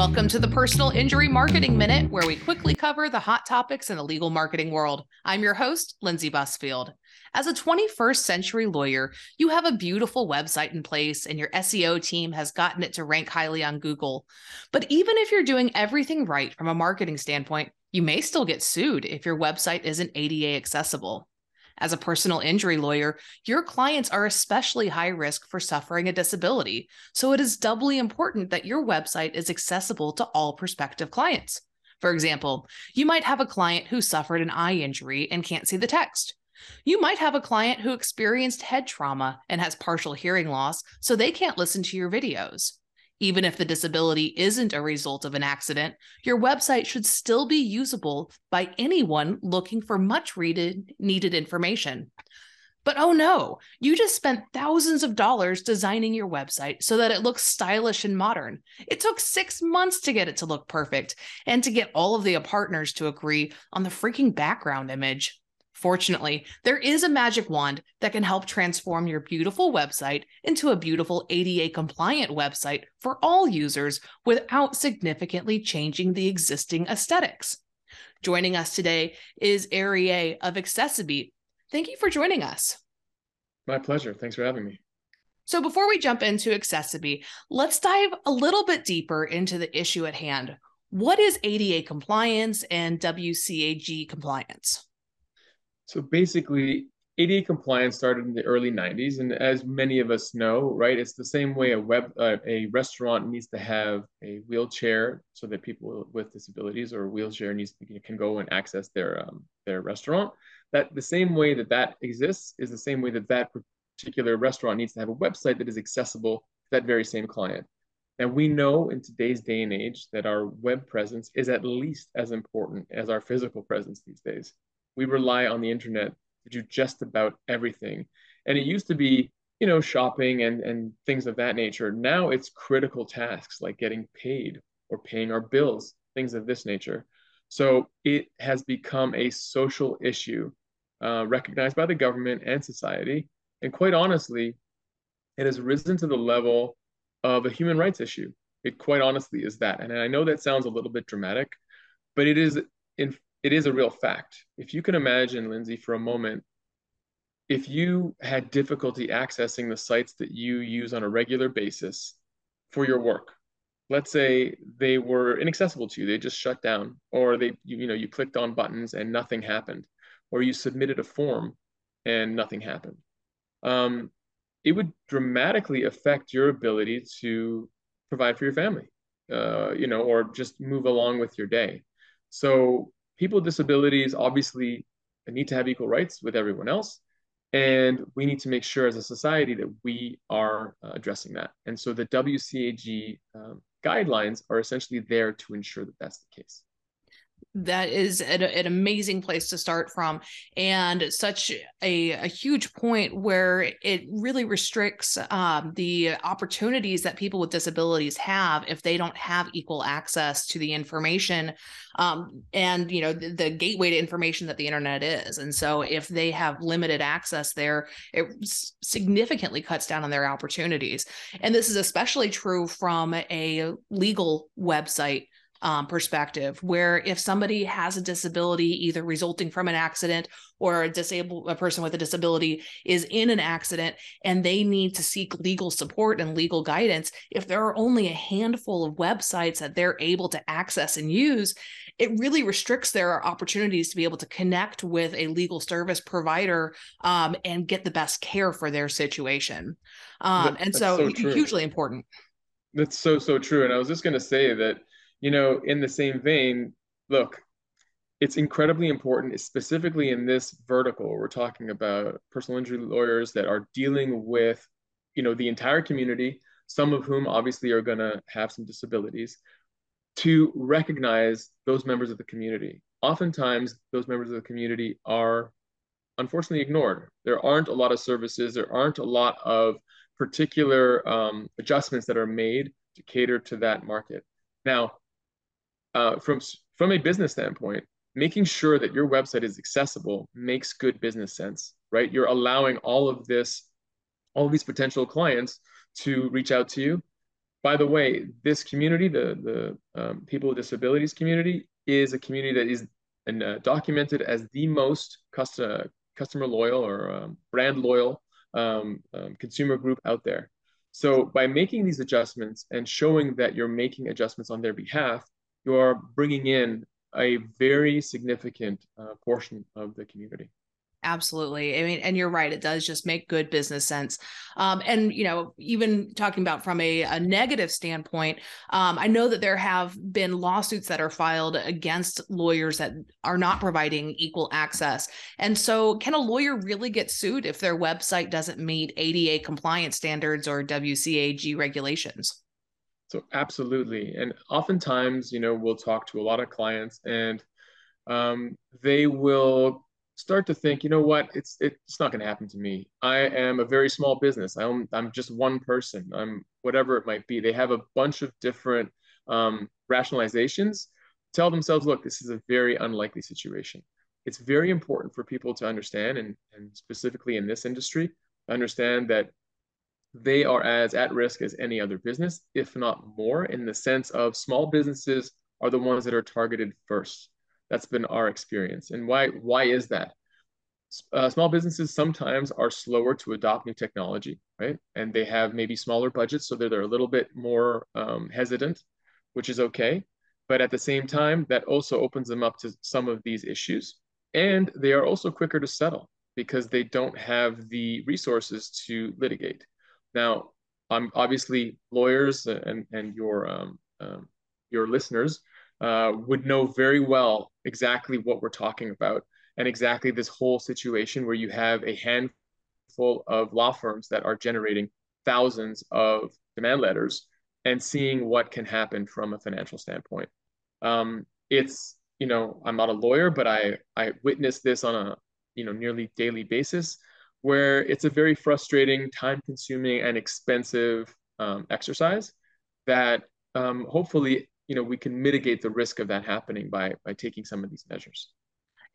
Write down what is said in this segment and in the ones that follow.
Welcome to the Personal Injury Marketing Minute, where we quickly cover the hot topics in the legal marketing world. I'm your host, Lindsay Busfield. As a 21st century lawyer, you have a beautiful website in place and your SEO team has gotten it to rank highly on Google. But even if you're doing everything right from a marketing standpoint, you may still get sued if your website isn't ADA accessible. As a personal injury lawyer, your clients are especially high risk for suffering a disability, so it is doubly important that your website is accessible to all prospective clients. For example, you might have a client who suffered an eye injury and can't see the text. You might have a client who experienced head trauma and has partial hearing loss, so they can't listen to your videos. Even if the disability isn't a result of an accident, your website should still be usable by anyone looking for much needed, information. But oh no, you just spent thousands of dollars designing your website so that it looks stylish and modern. It took six months to get it to look perfect and to get all of the partners to agree on the freaking background image. Fortunately, there is a magic wand that can help transform your beautiful website into a beautiful ADA compliant website for all users without significantly changing the existing aesthetics. Joining us today is Arie of accessiBe. Thank you for joining us. My pleasure. Thanks for having me. So, before we jump into accessiBe, let's dive a little bit deeper into the issue at hand. What is ADA compliance and WCAG compliance? So basically, ADA compliance started in the early 90s, and as many of us know, right, it's the same way a web uh, a restaurant needs to have a wheelchair so that people with disabilities or a wheelchair needs can go and access their um, their restaurant. That the same way that that exists is the same way that that particular restaurant needs to have a website that is accessible to that very same client. And we know in today's day and age that our web presence is at least as important as our physical presence these days we rely on the internet to do just about everything. And it used to be, you know, shopping and, and things of that nature. Now it's critical tasks like getting paid or paying our bills, things of this nature. So it has become a social issue uh, recognized by the government and society. And quite honestly, it has risen to the level of a human rights issue. It quite honestly is that. And I know that sounds a little bit dramatic, but it is in it is a real fact. If you can imagine, Lindsay, for a moment, if you had difficulty accessing the sites that you use on a regular basis for your work, let's say they were inaccessible to you, they just shut down, or they, you, you know, you clicked on buttons and nothing happened, or you submitted a form and nothing happened. Um, it would dramatically affect your ability to provide for your family, uh, you know, or just move along with your day. So people with disabilities obviously need to have equal rights with everyone else. And we need to make sure as a society that we are uh, addressing that. And so the WCAG um, guidelines are essentially there to ensure that that's the case that is an, an, amazing place to start from and such a, a huge point where it really restricts um, the opportunities that people with disabilities have if they don't have equal access to the information um, and you know the, the, gateway to information that the internet is. And so if they have limited access there it significantly cuts down on their opportunities. And this is especially true from a legal website um, perspective, where if somebody has a disability, either resulting from an accident or a disabled a person with a disability is in an accident and they need to seek legal support and legal guidance, if there are only a handful of websites that they're able to access and use, it really restricts their opportunities to be able to connect with a legal service provider um, and get the best care for their situation. Um, and so, so hugely important. That's so so true. And I was just going to say that you know, in the same vein, look, it's incredibly important, specifically in this vertical. We're talking about personal injury lawyers that are dealing with, you know, the entire community, some of whom obviously are going to have some disabilities, to recognize those members of the community. Oftentimes, those members of the community are unfortunately ignored. There aren't a lot of services, there aren't a lot of particular um, adjustments that are made to cater to that market. Now, uh, from from a business standpoint, making sure that your website is accessible makes good business sense, right? You're allowing all of this, all of these potential clients to reach out to you. by the way, this community, the the um, people with disabilities community, is a community that is and, uh, documented as the most customer customer loyal or um, brand loyal um, um, consumer group out there. So by making these adjustments and showing that you're making adjustments on their behalf, you are bringing in a very significant uh, portion of the community. Absolutely. I mean, and you're right. It does just make good business sense. Um, and, you know, even talking about from a, a negative standpoint, um, I know that there have been lawsuits that are filed against lawyers that are not providing equal access. And so, can a lawyer really get sued if their website doesn't meet ADA compliance standards or WCAG regulations? So, absolutely. And oftentimes, you know, we'll talk to a lot of clients and um, they will start to think, you know what, it's it's not going to happen to me. I am a very small business. I'm I'm just one person. I'm whatever it might be. They have a bunch of different um, rationalizations. Tell themselves, look, this is a very unlikely situation. It's very important for people to understand, and, and specifically in this industry, understand that they are as at risk as any other business, if not more, in the sense of small businesses are the ones that are targeted first. That's been our experience. And why why is that? Uh, small businesses sometimes are slower to adopt new technology, right? And they have maybe smaller budgets, so they're, they're a little bit more um, hesitant, which is okay. But at the same time, that also opens them up to some of these issues. And they are also quicker to settle because they don't have the resources to litigate. Now, um, obviously, lawyers and, and your, um, um, your listeners uh, would know very well exactly what we're talking about and exactly this whole situation where you have a handful of law firms that are generating thousands of demand letters and seeing what can happen from a financial standpoint. Um, it's you know I'm not a lawyer, but I I witness this on a you know nearly daily basis where it's a very frustrating, time-consuming, and expensive um, exercise that um, hopefully you know we can mitigate the risk of that happening by by taking some of these measures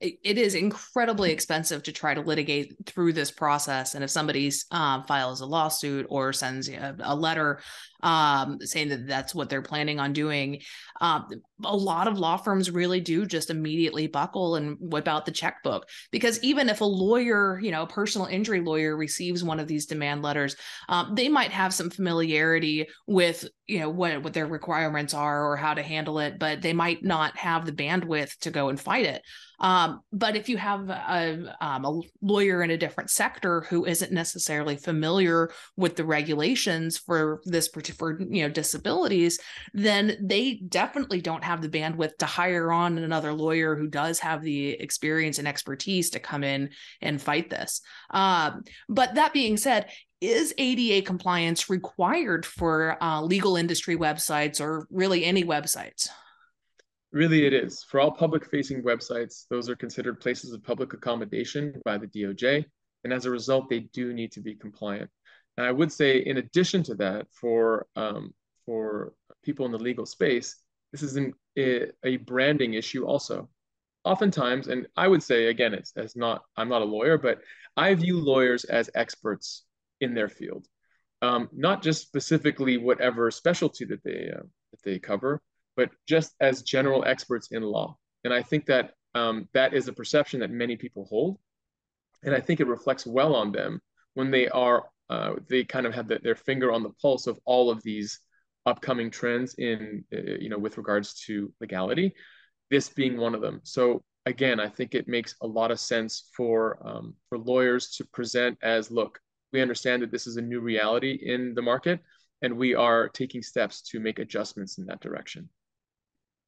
it is incredibly expensive to try to litigate through this process. And if somebody uh, files a lawsuit or sends a, a letter um, saying that that's what they're planning on doing, um, a lot of law firms really do just immediately buckle and whip out the checkbook. Because even if a lawyer, you know, a personal injury lawyer receives one of these demand letters, um, they might have some familiarity with, you know, what, what their requirements are or how to handle it, but they might not have the bandwidth to go and fight it. Um, but if you have a, um, a lawyer in a different sector who isn't necessarily familiar with the regulations for this for you know disabilities, then they definitely don't have the bandwidth to hire on another lawyer who does have the experience and expertise to come in and fight this. Um, but that being said, is ADA compliance required for uh, legal industry websites or really any websites? Really, it is. For all public facing websites, those are considered places of public accommodation by the DOJ. And as a result, they do need to be compliant. And I would say, in addition to that, for, um, for people in the legal space, this is an, a, branding issue also. Oftentimes, and I would say, again, it's as not, I'm not a lawyer, but I view lawyers as experts in their field. Um, not just specifically whatever specialty that they uh, that they cover, but just as general experts in law. And I think that um, that is a perception that many people hold. And I think it reflects well on them when they are, uh, they kind of have the, their finger on the pulse of all of these upcoming trends in, uh, you know, with regards to legality, this being one of them. So again, I think it makes a lot of sense for, um, for lawyers to present as, look, we understand that this is a new reality in the market, and we are taking steps to make adjustments in that direction.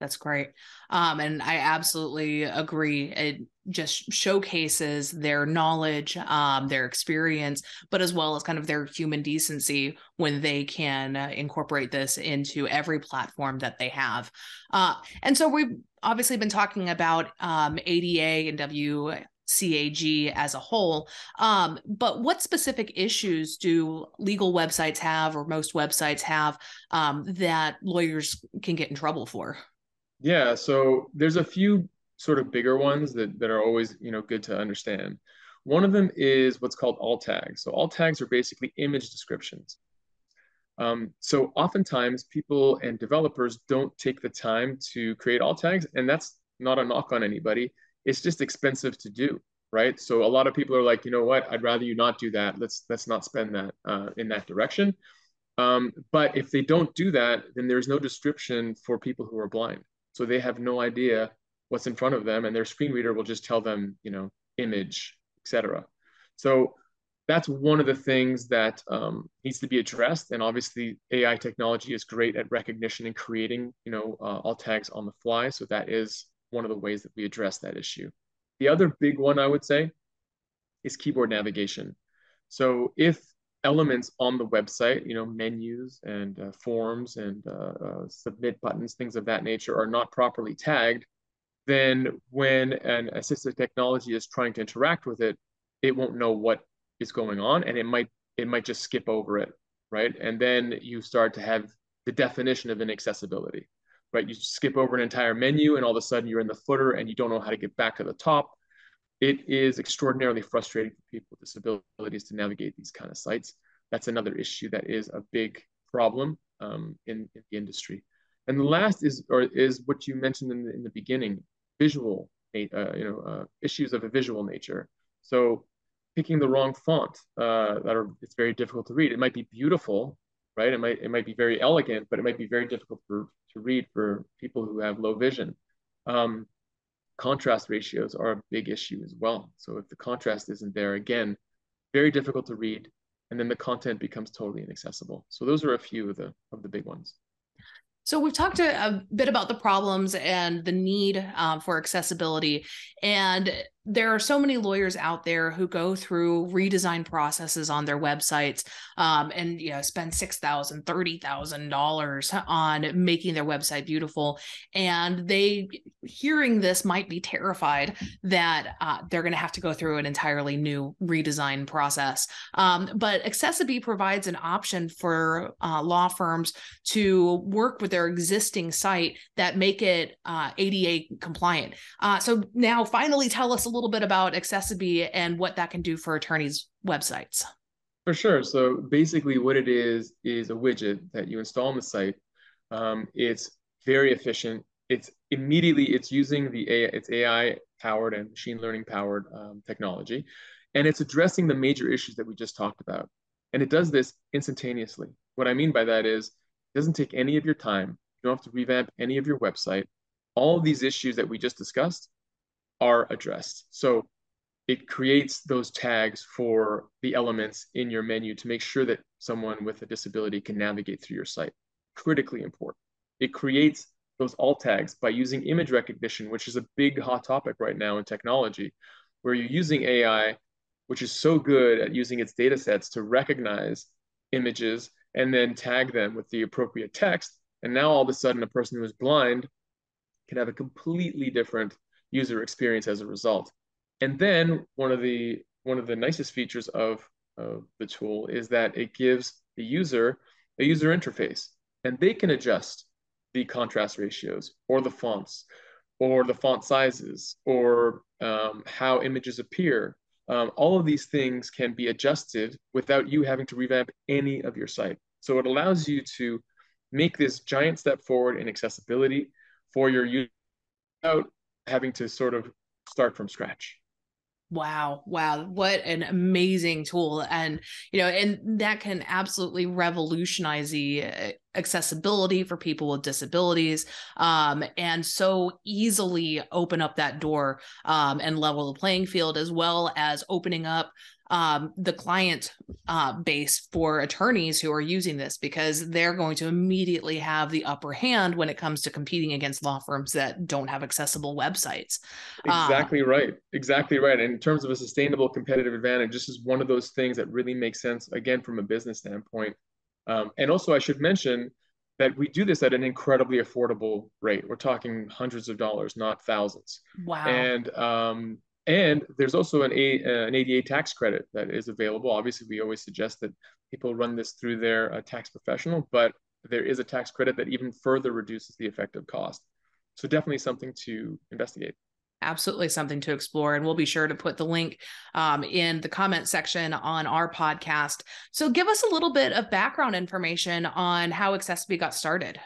That's great. Um, and I absolutely agree. It just showcases their knowledge, um, their experience, but as well as kind of their human decency when they can uh, incorporate this into every platform that they have. Uh, and so we've obviously been talking about um, ADA and W. CAG as a whole. Um, but what specific issues do legal websites have, or most websites have, um, that lawyers can get in trouble for? Yeah, so there's a few sort of bigger ones that, that are always, you know, good to understand. One of them is what's called alt tags. So alt tags are basically image descriptions. Um, so oftentimes people and developers don't take the time to create alt tags, and that's not a knock on anybody. It's just expensive to do, right? So a lot of people are like, you know what, I'd rather you not do that. Let's let's not spend that uh, in that direction. Um, but if they don't do that, then there's no description for people who are blind. So they have no idea what's in front of them, and their screen reader will just tell them, you know, image, etc. So that's one of the things that um, needs to be addressed. And obviously, AI technology is great at recognition and creating, you know, uh, alt tags on the fly. So that is one of the ways that we address that issue. The other big one I would say is keyboard navigation. So if elements on the website, you know, menus and uh, forms and uh, uh, submit buttons, things of that nature are not properly tagged, then when an assistive technology is trying to interact with it, it won't know what is going on and it might it might just skip over it, right? And then you start to have the definition of inaccessibility, right? You skip over an entire menu and all of a sudden you're in the footer and you don't know how to get back to the top. It is extraordinarily frustrating for people with disabilities to navigate these kind of sites. That's another issue that is a big problem um, in, in, the industry. And the last is or is what you mentioned in the, in the beginning, visual, uh, you know, uh, issues of a visual nature. So picking the wrong font uh, that are it's very difficult to read. It might be beautiful, right? It might it might be very elegant, but it might be very difficult for, to read for people who have low vision. Um, contrast ratios are a big issue as well. So if the contrast isn't there, again, very difficult to read, and then the content becomes totally inaccessible. So those are a few of the of the big ones. So we've talked a, a, bit about the problems and the need um, for accessibility, and there are so many lawyers out there who go through redesign processes on their websites um, and you know spend six thousand thirty thousand dollars on making their website beautiful. And they hearing this might be terrified that uh, they're going to have to go through an entirely new redesign process. Um, but accessiBe provides an option for uh, law firms to work with their existing site that make it uh, ada compliant. Uh, so now finally tell us little bit about accessiBe and what that can do for attorneys' websites? For sure. So basically, what it is is a widget that you install on the site. Um, it's very efficient. It's immediately it's using the AI, it's AI powered and machine learning powered um, technology, and it's addressing the major issues that we just talked about. And it does this instantaneously. What I mean by that is it doesn't take any of your time. You don't have to revamp any of your website. All of these issues that we just discussed are addressed. So it creates those tags for the elements in your menu to make sure that someone with a disability can navigate through your site. Critically important. It creates those alt tags by using image recognition, which is a big hot topic right now in technology, where you're using AI, which is so good at using its data sets to recognize images and then tag them with the appropriate text. And now all of a sudden, a person who is blind can have a completely different user experience as a result. And then one of the one of the nicest features of, of the tool is that it gives the user a user interface and they can adjust the contrast ratios or the fonts or the font sizes or um, how images appear. Um, all of these things can be adjusted without you having to revamp any of your site. So it allows you to make this giant step forward in accessibility for your user without having to sort of start from scratch. Wow, wow, what an amazing tool. And, you know, and that can absolutely revolutionize the uh, accessibility for people with disabilities um, and so easily open up that door um, and level the playing field as well as opening up um, the client uh, base for attorneys who are using this because they're going to immediately have the upper hand when it comes to competing against law firms that don't have accessible websites. Exactly uh, right. Exactly right. And in terms of a sustainable competitive advantage, this is one of those things that really makes sense, again, from a business standpoint. Um, and also, I should mention that we do this at an incredibly affordable rate. We're talking hundreds of dollars, not thousands. Wow. And um, and there's also an, A, uh, an ADA tax credit that is available. Obviously, we always suggest that people run this through their uh, tax professional, but there is a tax credit that even further reduces the effective cost. So definitely something to investigate. absolutely something to explore. And we'll be sure to put the link um, in the comment section on our podcast. So, give us a little bit of background information on how accessiBe got started.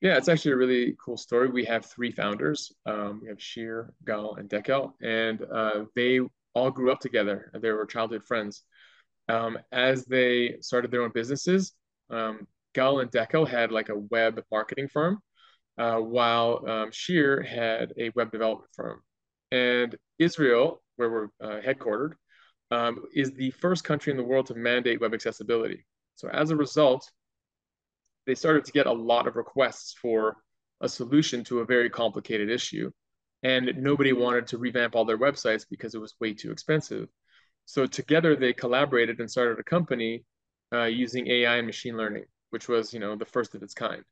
Yeah, it's actually a really cool story. We have three founders. Um, we have Shir, Gal, and Dekel, and uh, they all grew up together. They were childhood friends. Um, as they started their own businesses, um, Gal and Dekel had like a web marketing firm, uh, while um, Shir had a web development firm. And Israel, where we're uh, headquartered, um, is the first country in the world to mandate web accessibility. So as a result, they started to get a lot of requests for a solution to a very complicated issue. And nobody wanted to revamp all their websites because it was way too expensive. So together they collaborated and started a company uh, using AI and machine learning, which was, you know, the first of its kind.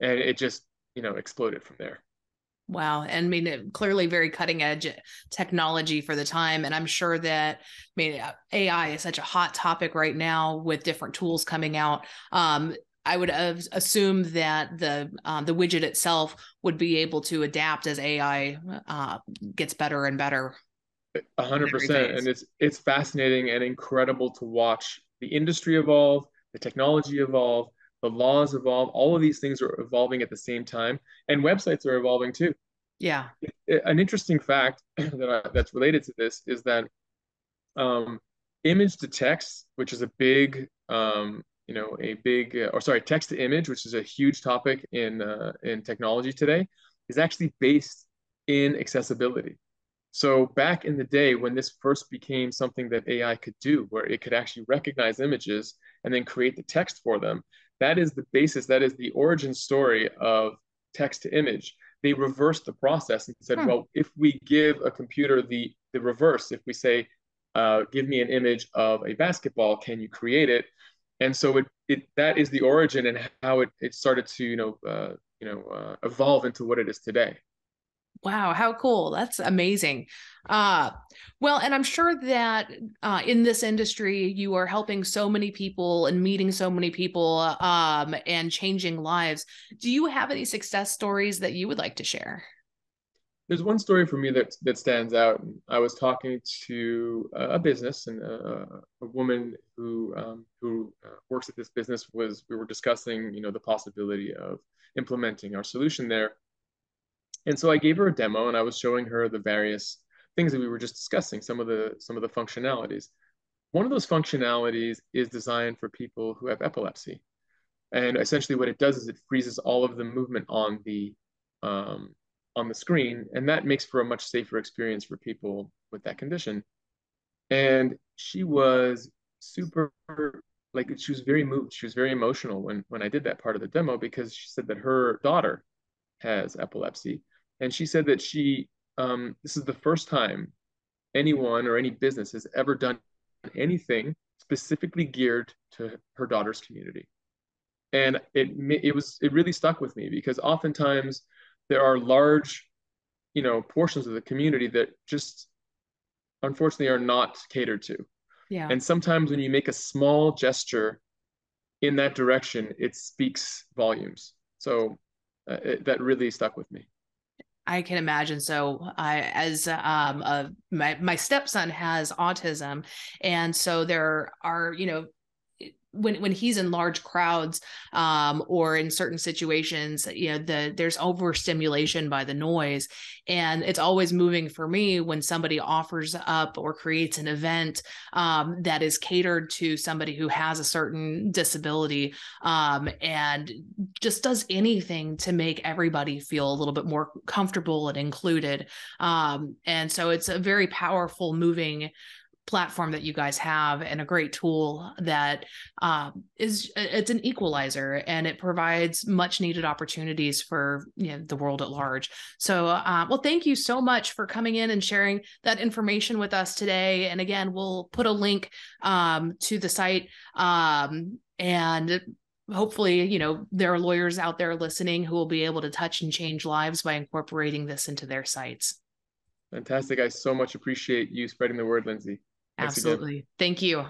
And it just, you know, exploded from there. Wow. And I mean, clearly very cutting edge technology for the time. And I'm sure that, I mean, AI is such a hot topic right now with different tools coming out. Um, I would assume that the uh, the widget itself would be able to adapt as AI uh, gets better and better. A hundred percent, and it's it's fascinating and incredible to watch the industry evolve, the technology evolve, the laws evolve. All of these things are evolving at the same time, and websites are evolving too. Yeah. An interesting fact that I, that's related to this is that um, image to text, which is a big um, you know a big uh, or sorry text to image which is a huge topic in uh, in technology today is actually based in accessibility. So back in the day when this first became something that ai could do where it could actually recognize images and then create the text for them that is the basis that is the origin story of text to image. They reversed the process and said hmm. well if we give a computer the the reverse if we say uh, give me an image of a basketball can you create it and so it, it that is the origin and how it, it started to you know uh, you know uh, evolve into what it is today. Wow how cool. That's amazing. Uh well and i'm sure that uh in this industry you are helping so many people and meeting so many people um and changing lives. Do you have any success stories that you would like to share there's one story for me that that stands out. I was talking to a business and a, a woman who um, who uh, works at this business was we were discussing you know the possibility of implementing our solution there. And so I gave her a demo and I was showing her the various things that we were just discussing, some of the some of the functionalities. One of those functionalities is designed for people who have epilepsy. And essentially what it does is it freezes all of the movement on the um, on the screen, and that makes for a much safer experience for people with that condition. And she was super like she was very moved. She was very emotional when when I did that part of the demo because she said that her daughter has epilepsy, and she said that she um, this is the first time anyone or any business has ever done anything specifically geared to her daughter's community and it it was it really stuck with me because oftentimes there are large, you know, portions of the community that just unfortunately are not catered to. Yeah. And sometimes when you make a small gesture in that direction, it speaks volumes. So uh, it, that really stuck with me. I can imagine. So, I as um, a, my my stepson has autism, and so there are you know when when he's in large crowds um, or in certain situations you know the there's overstimulation by the noise. And it's always moving for me when somebody offers up or creates an event um, that is catered to somebody who has a certain disability um, and just does anything to make everybody feel a little bit more comfortable and included. Um, and so it's a very powerful moving platform that you guys have and a great tool that um, is it's an equalizer and it provides much needed opportunities for you know, the world at large. So uh, well thank you so much for coming in and sharing that information with us today. And again we'll put a link um, to the site um, and hopefully you know there are lawyers out there listening who will be able to touch and change lives by incorporating this into their sites. Fantastic. I so much appreciate you spreading the word lindsay Absolutely. Thank you.